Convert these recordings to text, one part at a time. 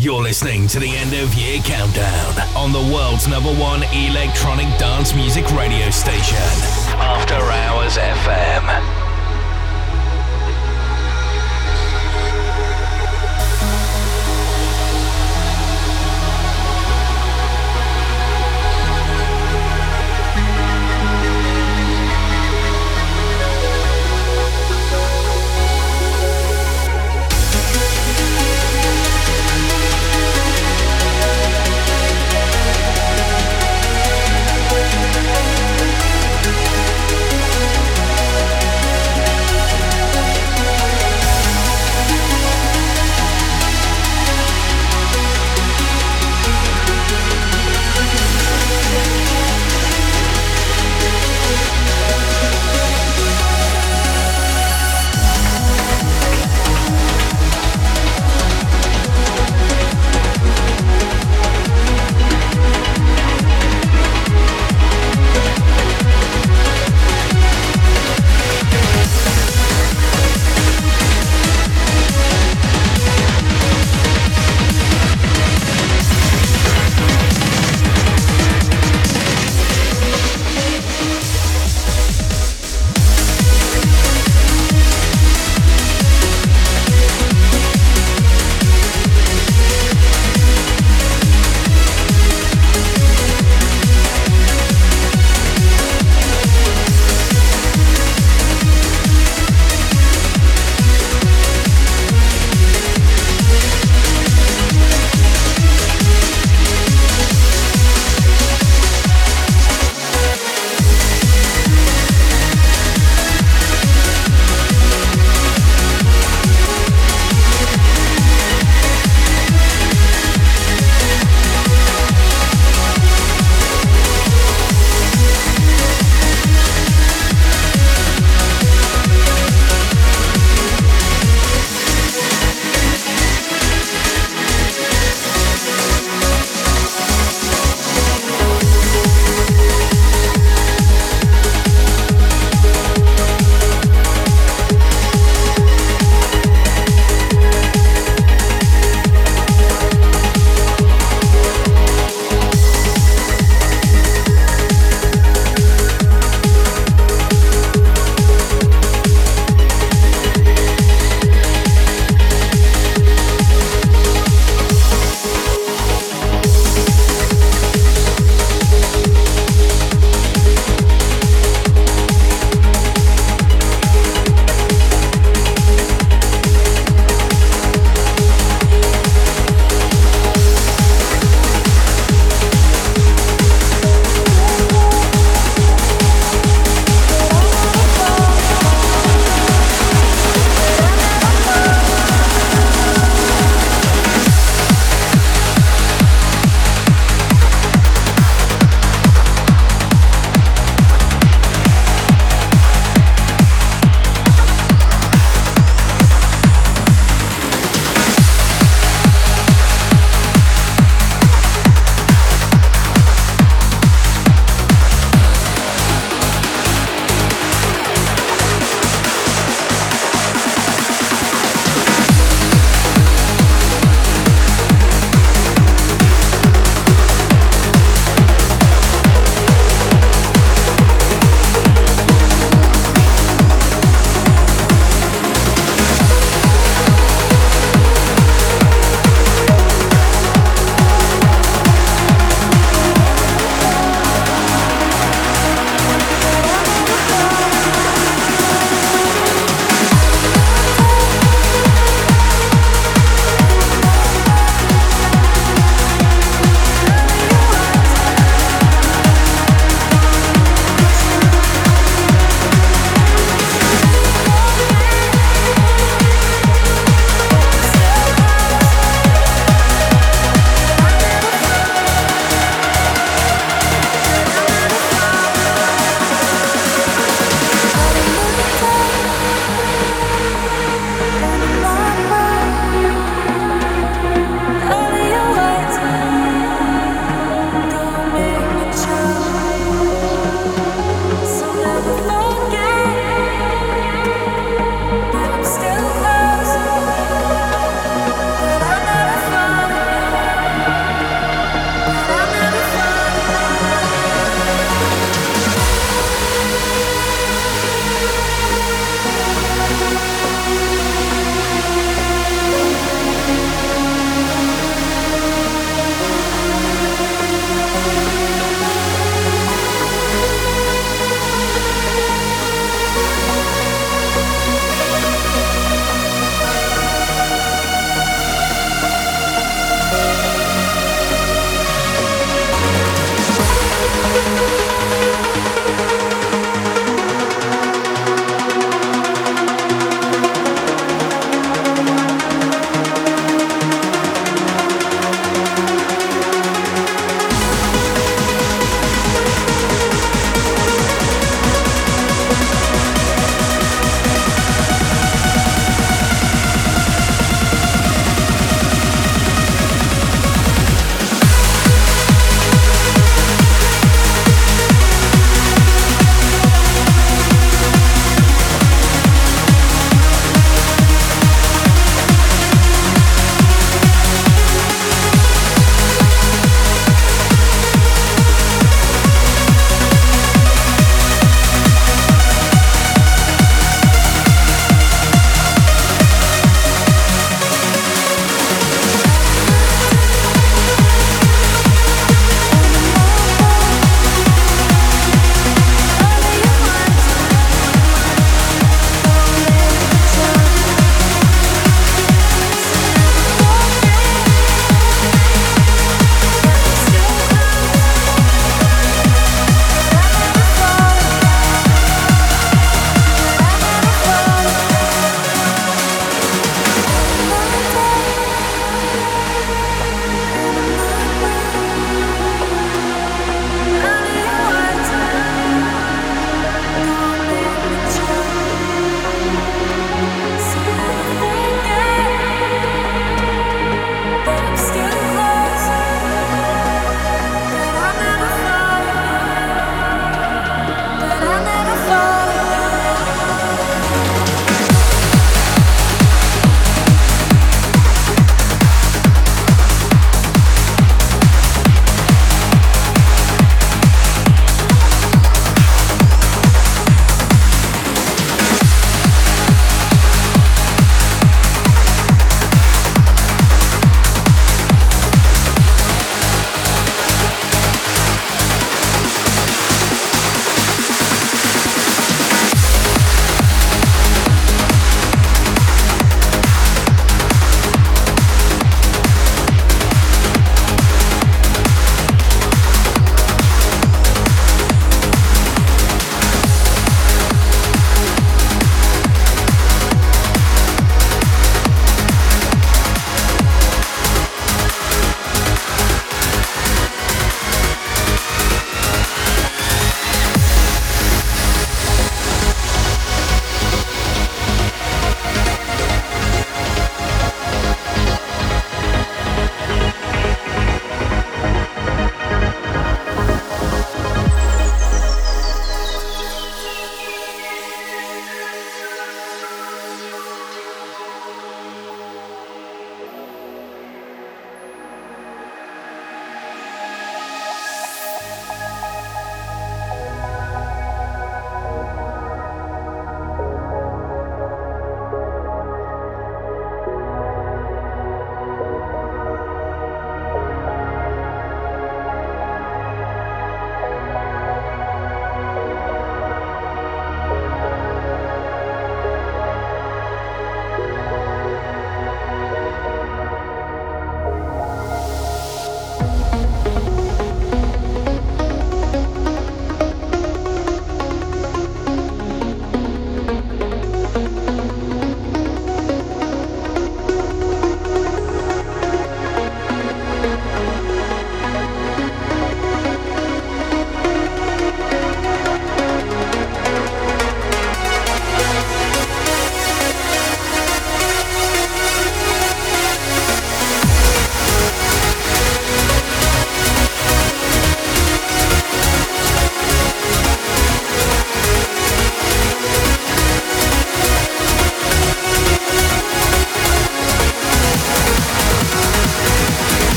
You're listening to the end of year countdown on the world's number one electronic dance music radio station, After Hours FM.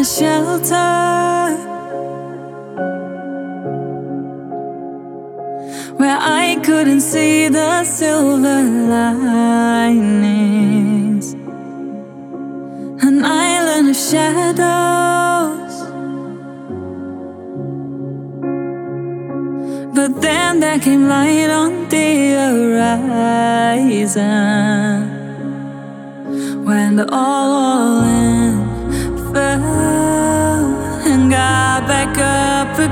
My shelter. Where I couldn't see the silver linings, an island of shadows. But then there came light on the horizon when the all in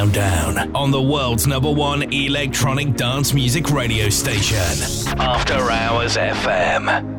countdown on the world's number one electronic dance music radio station, After Hours FM.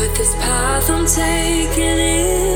But this path I'm taking is